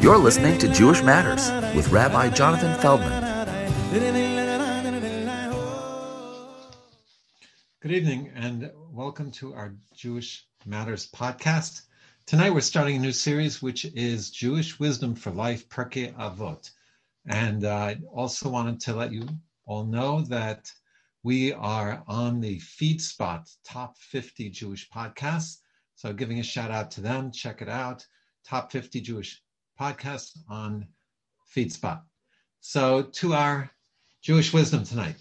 You're listening to Jewish Matters with Rabbi Jonathan Feldman. Good evening and welcome to our Jewish Matters podcast. Tonight we're starting a new series which is Jewish Wisdom for Life, Pirkei Avot. And I also wanted to let you all know that we are on the FeedSpot Top 50 Jewish Podcasts. So giving a shout out to them, check it out. Top 50 Jewish Podcasts on FeedSpot. So to our Jewish wisdom tonight.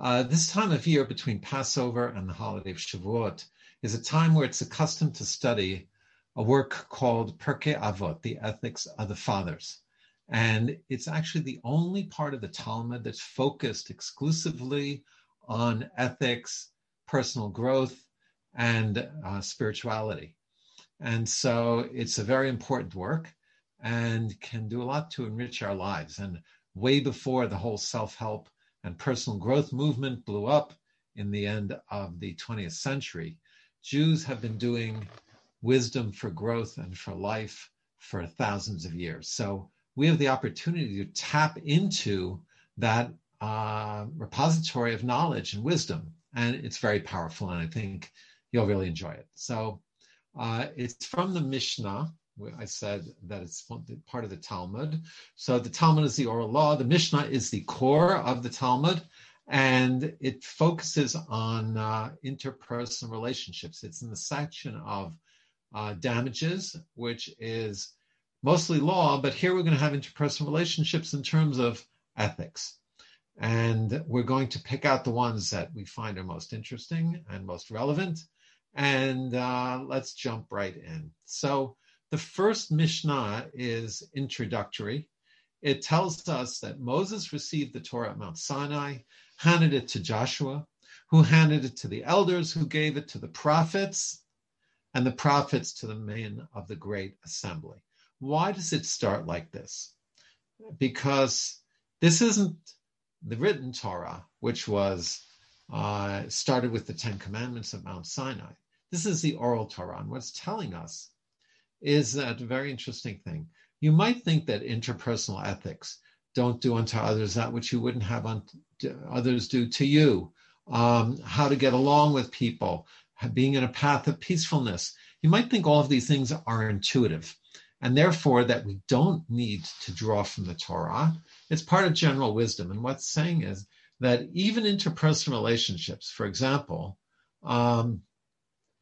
Uh, this time of year between Passover and the holiday of Shavuot is a time where it's accustomed to study a work called Pirkei Avot, the Ethics of the Fathers. And it's actually the only part of the Talmud that's focused exclusively on ethics, personal growth, and uh, spirituality. And so it's a very important work and can do a lot to enrich our lives. And way before the whole self help and personal growth movement blew up in the end of the 20th century, Jews have been doing wisdom for growth and for life for thousands of years. So we have the opportunity to tap into that uh, repository of knowledge and wisdom. And it's very powerful, and I think you'll really enjoy it. So uh, it's from the Mishnah. I said that it's part of the Talmud. So the Talmud is the oral law. The Mishnah is the core of the Talmud, and it focuses on uh, interpersonal relationships. It's in the section of uh, damages, which is mostly law, but here we're going to have interpersonal relationships in terms of ethics. And we're going to pick out the ones that we find are most interesting and most relevant. And uh, let's jump right in. So, the first Mishnah is introductory. It tells us that Moses received the Torah at Mount Sinai, handed it to Joshua, who handed it to the elders, who gave it to the prophets, and the prophets to the men of the great assembly. Why does it start like this? Because this isn't the written Torah, which was uh, started with the Ten Commandments at Mount Sinai. This is the oral Torah. And what's telling us is that very interesting thing. You might think that interpersonal ethics don't do unto others that which you wouldn't have others do to you, um, how to get along with people, being in a path of peacefulness. You might think all of these things are intuitive and therefore that we don't need to draw from the Torah. It's part of general wisdom. And what's saying is that even interpersonal relationships, for example, um,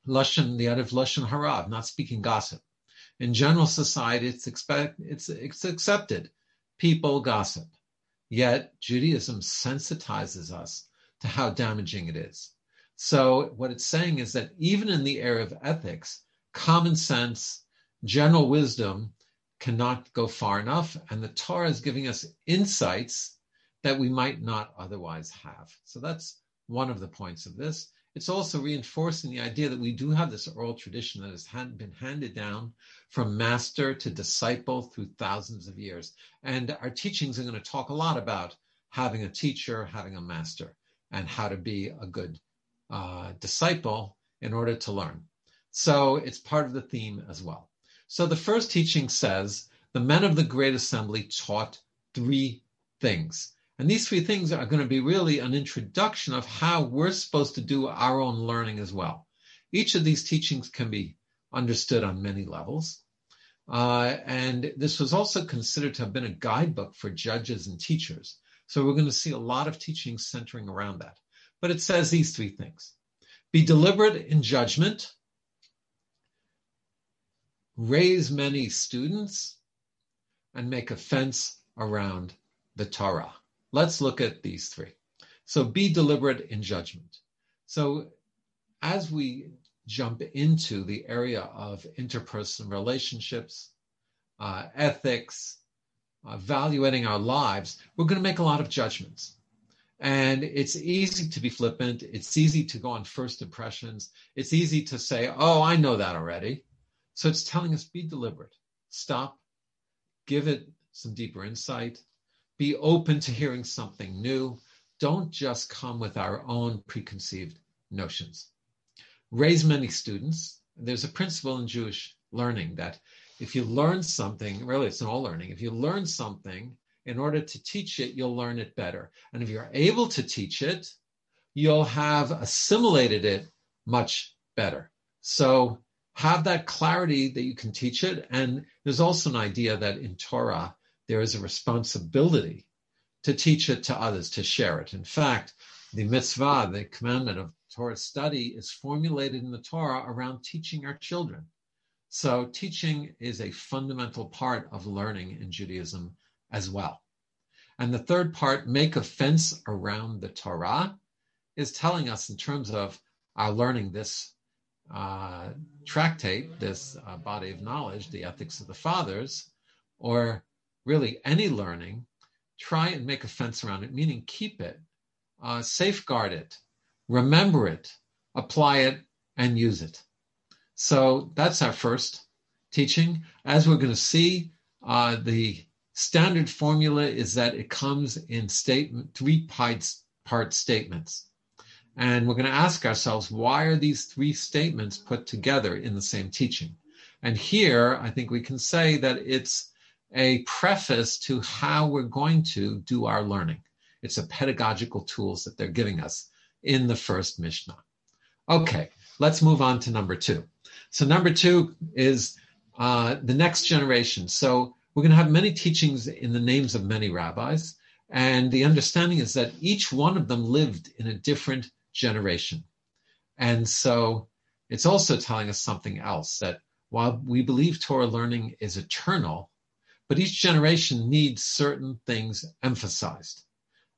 Lashon, the out of Lashon Hara, not speaking gossip. In general society, it's, expect, it's, it's accepted. People gossip. Yet Judaism sensitizes us to how damaging it is. So what it's saying is that even in the area of ethics, common sense, general wisdom cannot go far enough, and the Torah is giving us insights that we might not otherwise have. So that's one of the points of this. It's also reinforcing the idea that we do have this oral tradition that has been handed down from master to disciple through thousands of years. And our teachings are going to talk a lot about having a teacher, having a master, and how to be a good uh, disciple in order to learn. So it's part of the theme as well. So the first teaching says the men of the great assembly taught three things. And these three things are going to be really an introduction of how we're supposed to do our own learning as well. Each of these teachings can be understood on many levels. Uh, and this was also considered to have been a guidebook for judges and teachers. So we're going to see a lot of teachings centering around that. But it says these three things be deliberate in judgment, raise many students, and make a fence around the Torah. Let's look at these three. So be deliberate in judgment. So as we jump into the area of interpersonal relationships, uh, ethics, evaluating our lives, we're going to make a lot of judgments. And it's easy to be flippant. It's easy to go on first impressions. It's easy to say, oh, I know that already. So it's telling us be deliberate, stop, give it some deeper insight, be open to hearing something new. Don't just come with our own preconceived notions. Raise many students. There's a principle in Jewish learning that if you learn something, really it's all learning. If you learn something, in order to teach it, you'll learn it better. And if you're able to teach it, you'll have assimilated it much better. So have that clarity that you can teach it. And there's also an idea that in Torah, there is a responsibility to teach it to others, to share it. In fact, the mitzvah, the commandment of Torah study, is formulated in the Torah around teaching our children. So teaching is a fundamental part of learning in Judaism as well. And the third part, make a fence around the Torah, is telling us in terms of our learning this uh, tractate, this uh, body of knowledge, the ethics of the fathers, or really any learning, try and make a fence around it, meaning keep it, uh, safeguard it, remember it, apply it, and use it. So that's our first teaching. As we're going to see, uh, the standard formula is that it comes in statement three part statements. And we're going to ask ourselves, why are these three statements put together in the same teaching? And here, I think we can say that it's a preface to how we're going to do our learning. It's a pedagogical tools that they're giving us in the first Mishnah. Okay, let's move on to number two. So number two is uh, the next generation. So we're going to have many teachings in the names of many rabbis. And the understanding is that each one of them lived in a different generation. And so it's also telling us something else that while we believe Torah learning is eternal, but each generation needs certain things emphasized.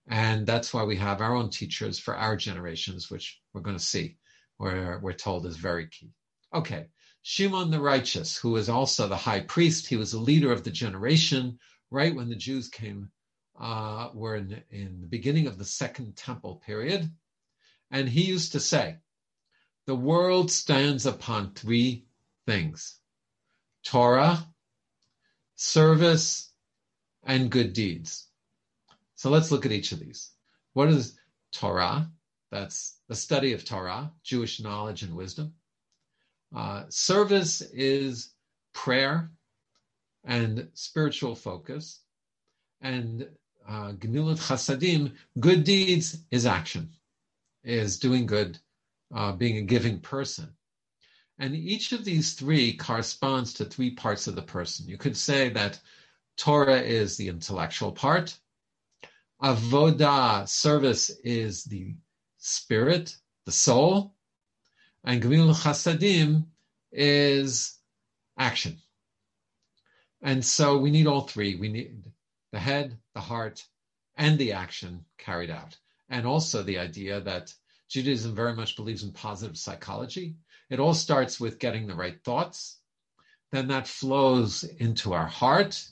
And that's why we have our own teachers for our generations, which we're going to see, where we're told is very key. Okay, Shimon the righteous, who was also the high priest, he was the leader of the generation right when the Jews came, uh, were in, in the beginning of the Second Temple period. And he used to say, the world stands upon three things Torah, service, and good deeds. So let's look at each of these. What is Torah? That's the study of Torah, Jewish knowledge and wisdom. Uh, service is prayer and spiritual focus. And uh, Gemilut Chasadim, good deeds is action is doing good, uh, being a giving person. And each of these three corresponds to three parts of the person. You could say that Torah is the intellectual part, Avodah, service, is the spirit, the soul, and Gemil Chasadim is action. And so we need all three. We need the head, the heart, and the action carried out and also the idea that Judaism very much believes in positive psychology. It all starts with getting the right thoughts, then that flows into our heart,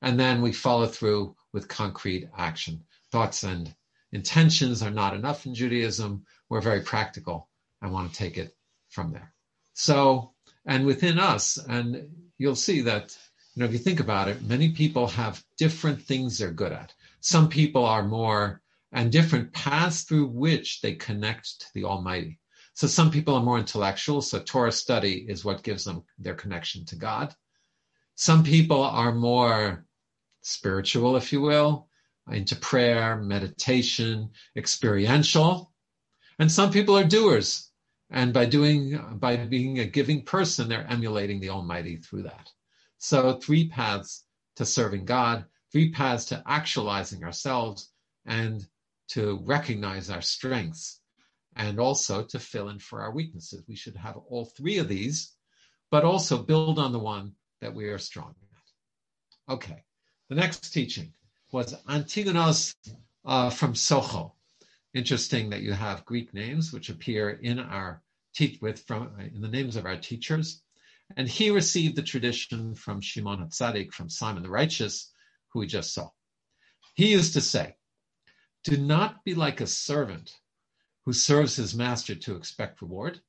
and then we follow through with concrete action. Thoughts and intentions are not enough in Judaism. We're very practical. I want to take it from there. So, and within us, and you'll see that, you know, if you think about it, many people have different things they're good at. Some people are more and different paths through which they connect to the Almighty. So some people are more intellectual, so Torah study is what gives them their connection to God. Some people are more spiritual, if you will, into prayer, meditation, experiential. And some people are doers. And by doing, by being a giving person, they're emulating the Almighty through that. So three paths to serving God, three paths to actualizing ourselves, and to recognize our strengths and also to fill in for our weaknesses. We should have all three of these, but also build on the one that we are strong at. Okay, the next teaching was Antigonos uh, from Socho. Interesting that you have Greek names which appear in our teach with from in the names of our teachers. And he received the tradition from Shimon HaTzadik, from Simon the Righteous, who we just saw. He used to say, do not be like a servant who serves his master to expect reward,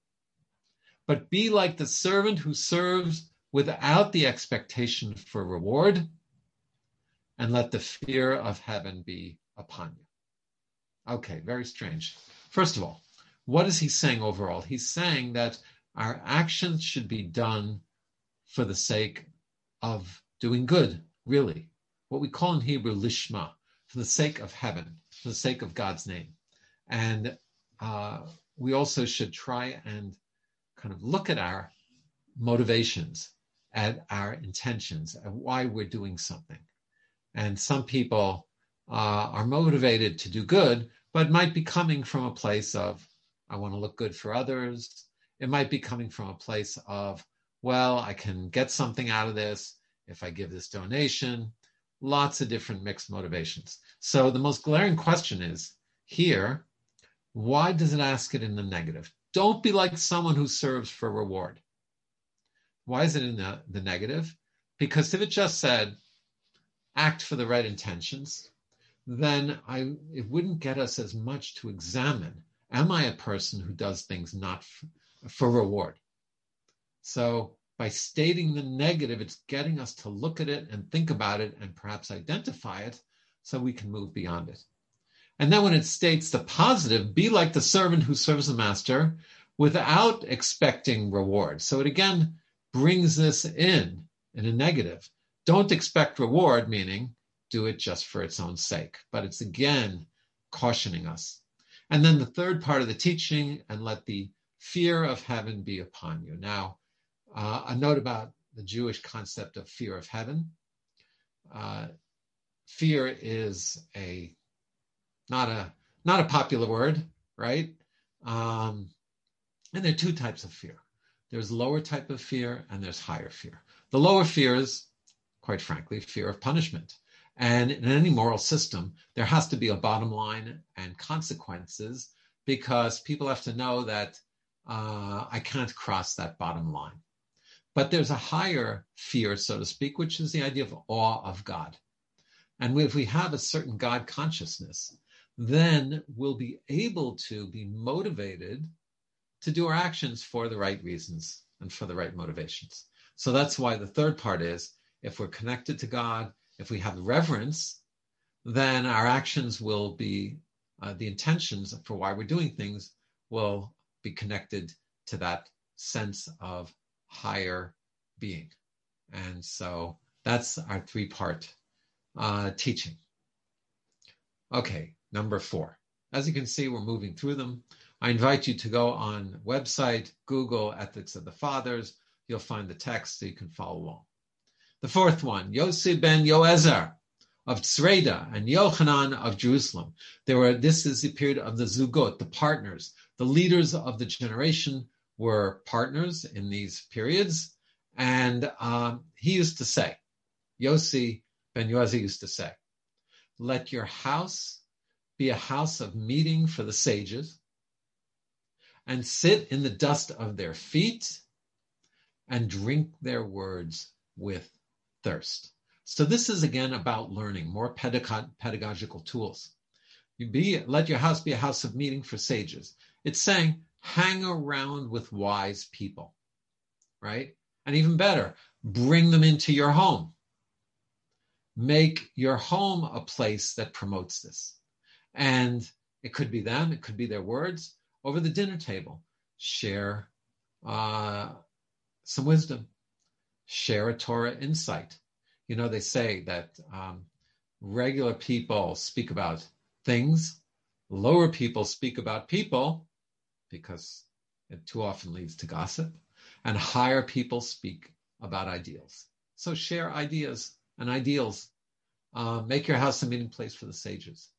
but be like the servant who serves without the expectation for reward, and let the fear of heaven be upon you. Okay, very strange. First of all, what is he saying overall? He's saying that our actions should be done for the sake of doing good, really. What we call in Hebrew lishma, for the sake of heaven, for the sake of God's name. And uh, we also should try and kind of look at our motivations, at our intentions, at why we're doing something. And some people uh, are motivated to do good, but might be coming from a place of, I want to look good for others. It might be coming from a place of, well, I can get something out of this if I give this donation. Lots of different mixed motivations. So the most glaring question is here, why does it ask it in the negative? Don't be like someone who serves for reward. Why is it in the, the negative? Because if it just said, act for the right intentions, then I it wouldn't get us as much to examine. Am I a person who does things not for, for reward? So by stating the negative, it's getting us to look at it and think about it and perhaps identify it so we can move beyond it. And then when it states the positive, be like the servant who serves the master without expecting reward. So it again brings this in in a negative. Don't expect reward, meaning do it just for its own sake. But it's again cautioning us. And then the third part of the teaching, and let the fear of heaven be upon you. Now, uh, a note about the Jewish concept of fear of heaven. Uh, fear is a not a not a popular word, right? Um, and there are two types of fear. There's lower type of fear and there's higher fear. The lower fear is, quite frankly, fear of punishment. And in any moral system, there has to be a bottom line and consequences because people have to know that uh, I can't cross that bottom line. But there's a higher fear, so to speak, which is the idea of awe of God. And if we have a certain God consciousness, then we'll be able to be motivated to do our actions for the right reasons and for the right motivations. So that's why the third part is if we're connected to God, if we have reverence, then our actions will be, uh, the intentions for why we're doing things will be connected to that sense of higher being. And so that's our three part uh, teaching. Okay, number four. As you can see, we're moving through them. I invite you to go on website, Google Ethics of the Fathers. You'll find the text so you can follow along. The fourth one, Yossi ben Yoezer of Tzreda and Yochanan of Jerusalem. There were, this is the period of the Zugot, the partners. The leaders of the generation were partners in these periods. And um, he used to say, Yossi ben Yoezer used to say, let your house be a house of meeting for the sages and sit in the dust of their feet and drink their words with thirst. So this is again about learning, more pedagog- pedagogical tools. You be let your house be a house of meeting for sages. It's saying hang around with wise people, right? And even better, bring them into your home. Make your home a place that promotes this. And it could be them, it could be their words over the dinner table. Share uh, some wisdom, share a Torah insight. You know, they say that um, regular people speak about things, lower people speak about people because it too often leads to gossip and higher people speak about ideals. So share ideas and ideals. Uh, make your house a meeting place for the sages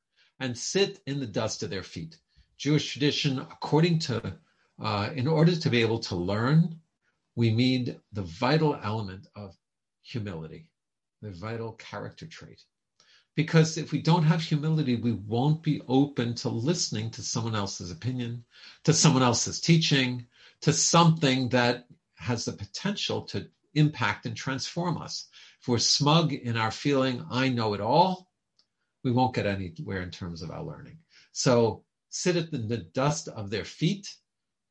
and sit in the dust of their feet. Jewish tradition, according to, uh, in order to be able to learn, we need the vital element of humility, the vital character trait. Because if we don't have humility, we won't be open to listening to someone else's opinion, to someone else's teaching, to something that has the potential to impact and transform us. If we're smug in our feeling, I know it all, we won't get anywhere in terms of our learning. So sit at the, the dust of their feet,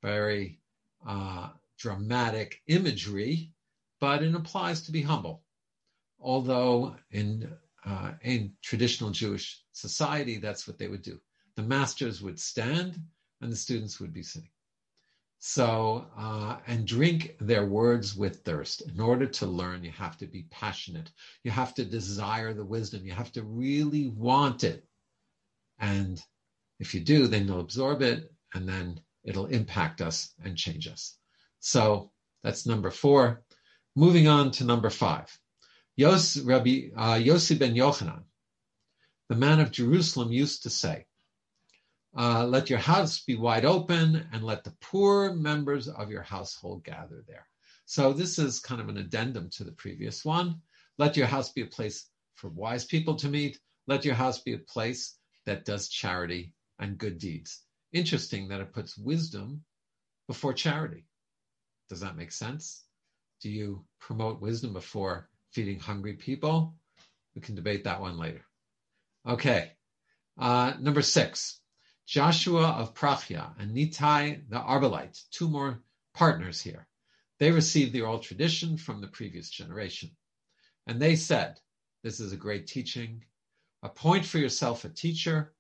very uh, dramatic imagery, but it applies to be humble. Although in uh, in traditional Jewish society, that's what they would do. The masters would stand and the students would be sitting. So, uh, and drink their words with thirst. In order to learn, you have to be passionate. You have to desire the wisdom. You have to really want it. And if you do, then you'll absorb it and then it'll impact us and change us. So that's number four. Moving on to number five. Yos, Rabbi uh, Yossi ben Yochanan, the man of Jerusalem, used to say, uh, let your house be wide open and let the poor members of your household gather there. So this is kind of an addendum to the previous one. Let your house be a place for wise people to meet. Let your house be a place that does charity and good deeds. Interesting that it puts wisdom before charity. Does that make sense? Do you promote wisdom before feeding hungry people? We can debate that one later. Okay. Uh, number six, Joshua of Prachia and Nitai the Arbelite, two more partners here. They received the oral tradition from the previous generation. And they said, This is a great teaching. Appoint for yourself a teacher,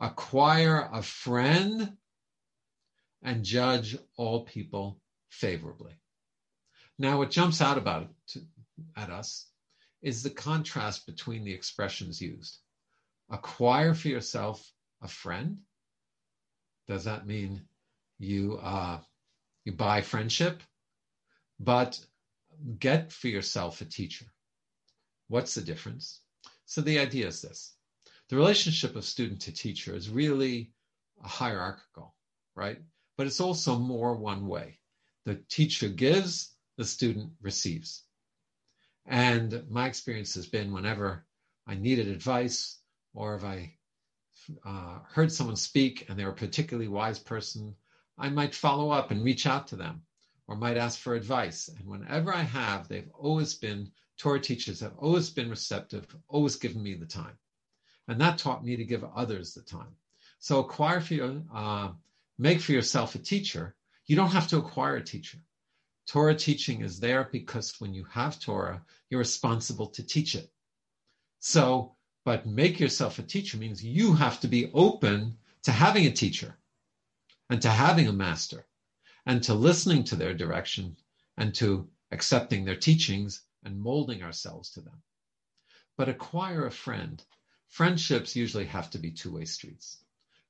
acquire a friend, and judge all people favorably. Now, what jumps out about to, at us is the contrast between the expressions used. Acquire for yourself a friend? Does that mean you uh, you buy friendship? But get for yourself a teacher. What's the difference? So the idea is this: the relationship of student to teacher is really hierarchical, right? But it's also more one way. The teacher gives, the student receives. And my experience has been whenever I needed advice or if I uh, heard someone speak and they were a particularly wise person, I might follow up and reach out to them or might ask for advice. And whenever I have, they've always been, Torah teachers have always been receptive, always given me the time. And that taught me to give others the time. So acquire for your, uh, make for yourself a teacher. You don't have to acquire a teacher. Torah teaching is there because when you have Torah, you're responsible to teach it. So but make yourself a teacher means you have to be open to having a teacher and to having a master and to listening to their direction and to accepting their teachings and molding ourselves to them. But acquire a friend. Friendships usually have to be two way streets.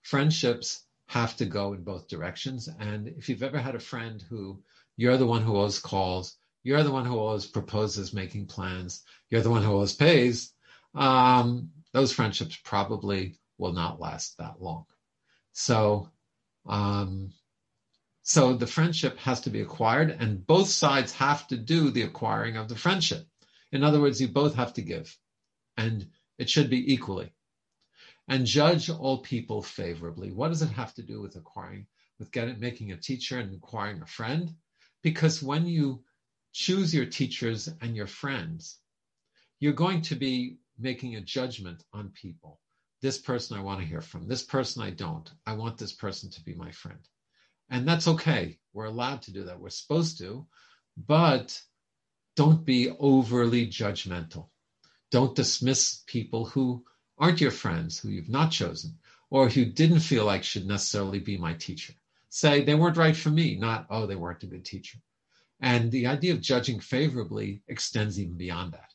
Friendships have to go in both directions. And if you've ever had a friend who you're the one who always calls, you're the one who always proposes making plans, you're the one who always pays, um, those friendships probably will not last that long. So, um, so the friendship has to be acquired, and both sides have to do the acquiring of the friendship. In other words, you both have to give, and it should be equally. And judge all people favorably. What does it have to do with acquiring, with getting, making a teacher and acquiring a friend? Because when you choose your teachers and your friends, you're going to be making a judgment on people. This person I want to hear from. This person I don't. I want this person to be my friend. And that's okay. We're allowed to do that. We're supposed to, but don't be overly judgmental. Don't dismiss people who aren't your friends, who you've not chosen, or who didn't feel like should necessarily be my teacher. Say they weren't right for me, not, oh, they weren't a good teacher. And the idea of judging favorably extends even beyond that.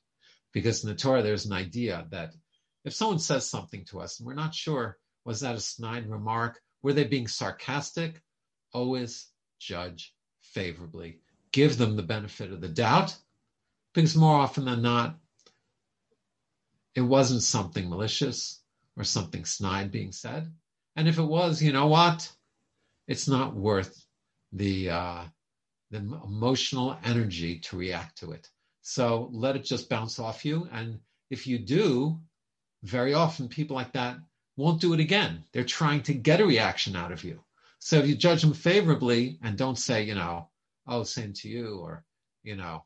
Because in the Torah, there's an idea that if someone says something to us and we're not sure, was that a snide remark? Were they being sarcastic? Always judge favorably. Give them the benefit of the doubt, because more often than not, it wasn't something malicious or something snide being said. And if it was, you know what? It's not worth the uh, the emotional energy to react to it. So let it just bounce off you. And if you do, very often people like that won't do it again. They're trying to get a reaction out of you. So if you judge them favorably and don't say, you know, oh, same to you, or, you know,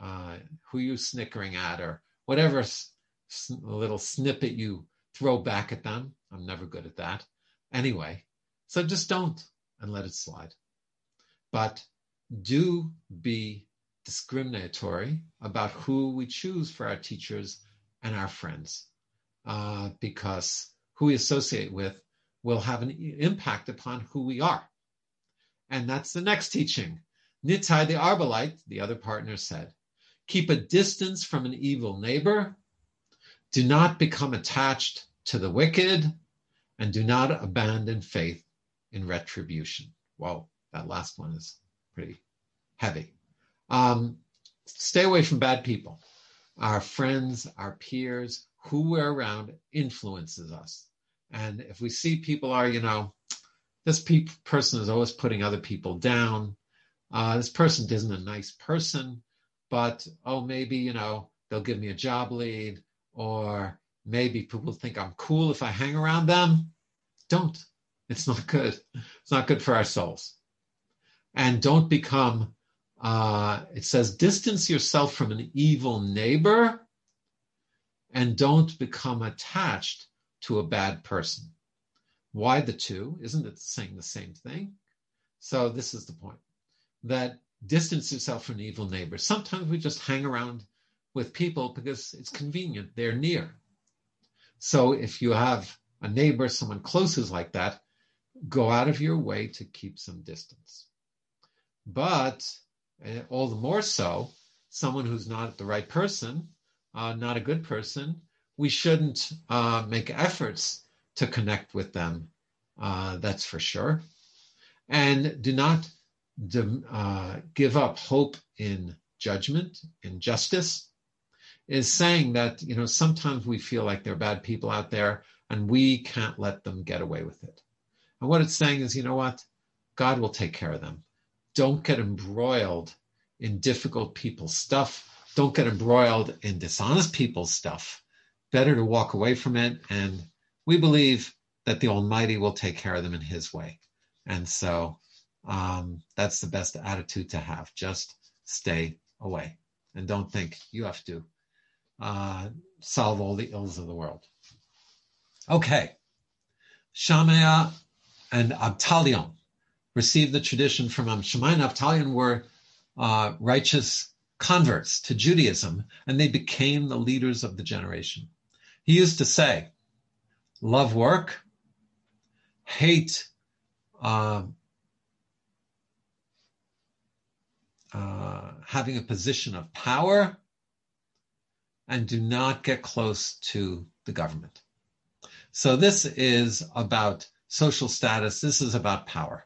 uh, who you snickering at, or whatever s- little snippet you throw back at them. I'm never good at that. Anyway, so just don't and let it slide. But do be discriminatory about who we choose for our teachers and our friends, uh, because who we associate with will have an impact upon who we are. And that's the next teaching. Nitai the Arbelite, the other partner, said, Keep a distance from an evil neighbor. Do not become attached to the wicked, and do not abandon faith in retribution. Whoa, that last one is pretty heavy. Um, stay away from bad people. Our friends, our peers, who we're around influences us. And if we see people are, you know, this pe- person is always putting other people down. Uh, this person isn't a nice person, but oh, maybe, you know, they'll give me a job lead, or maybe people think I'm cool if I hang around them. Don't. It's not good. It's not good for our souls. And don't become, uh, it says, distance yourself from an evil neighbor and don't become attached to a bad person. Why the two? Isn't it saying the same thing? So this is the point that distance yourself from an evil neighbor. Sometimes we just hang around with people because it's convenient. They're near. So if you have a neighbor, someone close who's like that, go out of your way to keep some distance. But eh, all the more so, someone who's not the right person, uh, not a good person, we shouldn't uh, make efforts to connect with them. Uh, that's for sure. And do not uh, give up hope in judgment, in justice. Is saying that you know sometimes we feel like there are bad people out there and we can't let them get away with it. And what it's saying is, you know what? God will take care of them. Don't get embroiled in difficult people's stuff. Don't get embroiled in dishonest people's stuff. Better to walk away from it. And we believe that the Almighty will take care of them in His way. And so um, that's the best attitude to have. Just stay away and don't think you have to uh, solve all the ills of the world. Okay. Shemaya and Abtalion received the tradition from Am Shemaya and Abtalion were uh, righteous converts to Judaism, and they became the leaders of the generation. He used to say, love work, hate uh, uh, having a position of power, and do not get close to the government. So this is about social status. This is about power.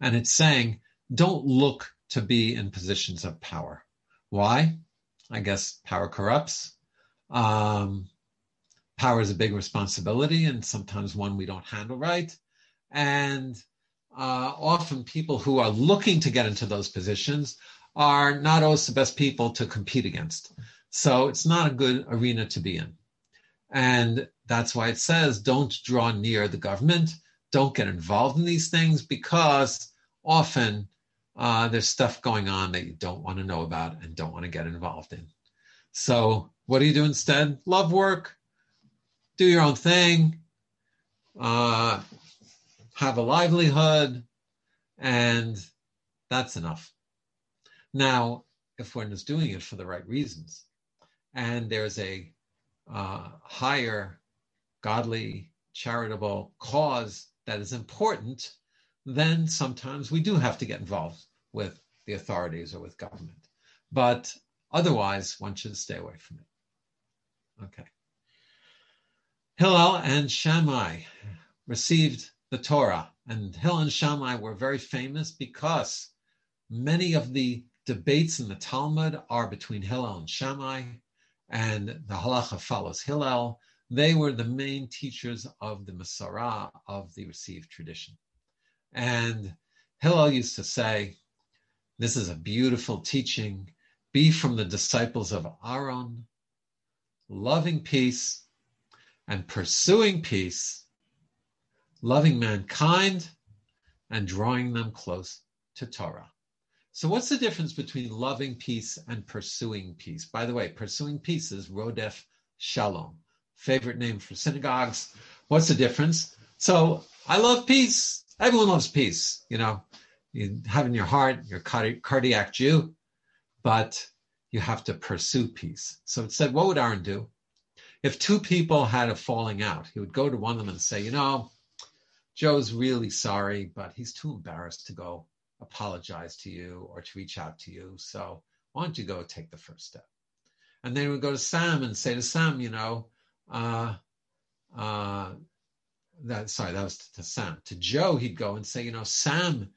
And it's saying, don't look to be in positions of power. Why? I guess power corrupts. Um, power is a big responsibility and sometimes one we don't handle right. And uh, often people who are looking to get into those positions are not always the best people to compete against. So it's not a good arena to be in. And that's why it says don't draw near the government, don't get involved in these things because often uh, there's stuff going on that you don't want to know about and don't want to get involved in. So, what do you do instead? Love work, do your own thing, uh, have a livelihood, and that's enough. Now, if one is doing it for the right reasons, and there's a uh, higher godly, charitable cause that is important, then sometimes we do have to get involved with the authorities or with government. But otherwise, one should stay away from it. Okay. Hillel and Shammai received the Torah, and Hillel and Shammai were very famous because many of the debates in the Talmud are between Hillel and Shammai, and the halacha follows Hillel. They were the main teachers of the Masorah, of the received tradition. And Hillel used to say, This is a beautiful teaching. Be from the disciples of Aaron, loving peace and pursuing peace, loving mankind and drawing them close to Torah. So, what's the difference between loving peace and pursuing peace? By the way, pursuing peace is Rodef Shalom, favorite name for synagogues. What's the difference? So, I love peace. Everyone loves peace. You know, you have in your heart, you're cardiac Jew, but you have to pursue peace. So it said, what would Aaron do? If two people had a falling out, he would go to one of them and say, you know, Joe's really sorry, but he's too embarrassed to go apologize to you or to reach out to you. So why don't you go take the first step? And then we go to Sam and say to Sam, you know, uh, uh, that sorry, that was to Sam. To Joe, he'd go and say, you know, Sam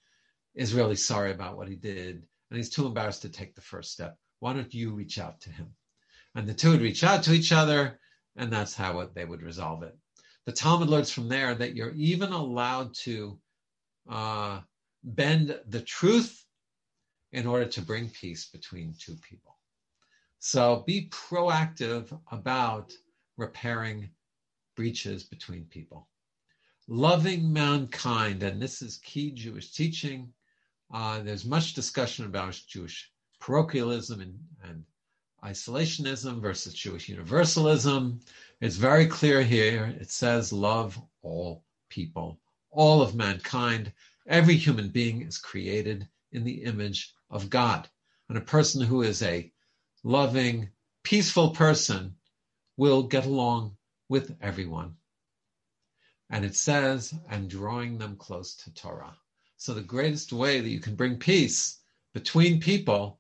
is really sorry about what he did, and he's too embarrassed to take the first step. Why don't you reach out to him? And the two would reach out to each other, and that's how it, they would resolve it. The Talmud learns from there that you're even allowed to uh, bend the truth in order to bring peace between two people. So be proactive about repairing breaches between people. Loving mankind, and this is key Jewish teaching. Uh, there's much discussion about Jewish parochialism and, and isolationism versus Jewish universalism. It's very clear here. It says, love all people, all of mankind. Every human being is created in the image of God. And a person who is a loving, peaceful person will get along with everyone. And it says, and drawing them close to Torah. So the greatest way that you can bring peace between people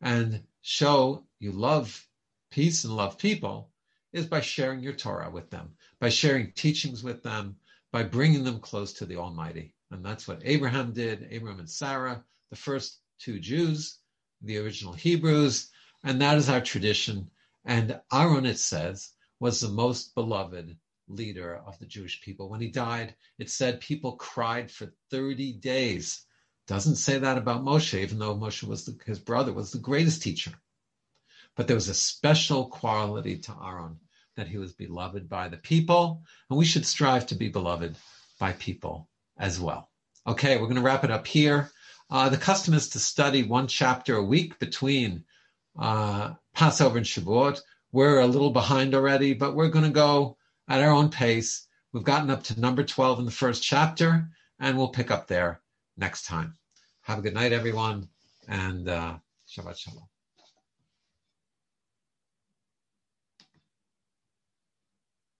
and show you love peace and love people is by sharing your Torah with them, by sharing teachings with them, by bringing them close to the Almighty. And that's what Abraham did, Abraham and Sarah, the first two Jews, the original Hebrews, and that is our tradition. And Aaron, it says, was the most beloved leader of the Jewish people. When he died, it said people cried for 30 days. Doesn't say that about Moshe, even though Moshe was the, his brother, was the greatest teacher. But there was a special quality to Aaron that he was beloved by the people, and we should strive to be beloved by people as well. Okay, we're going to wrap it up here. Uh, the custom is to study one chapter a week between uh, Passover and Shavuot. We're a little behind already, but we're going to go at our own pace. We've gotten up to number 12 in the first chapter, and we'll pick up there next time. Have a good night, everyone, and uh, Shabbat Shalom.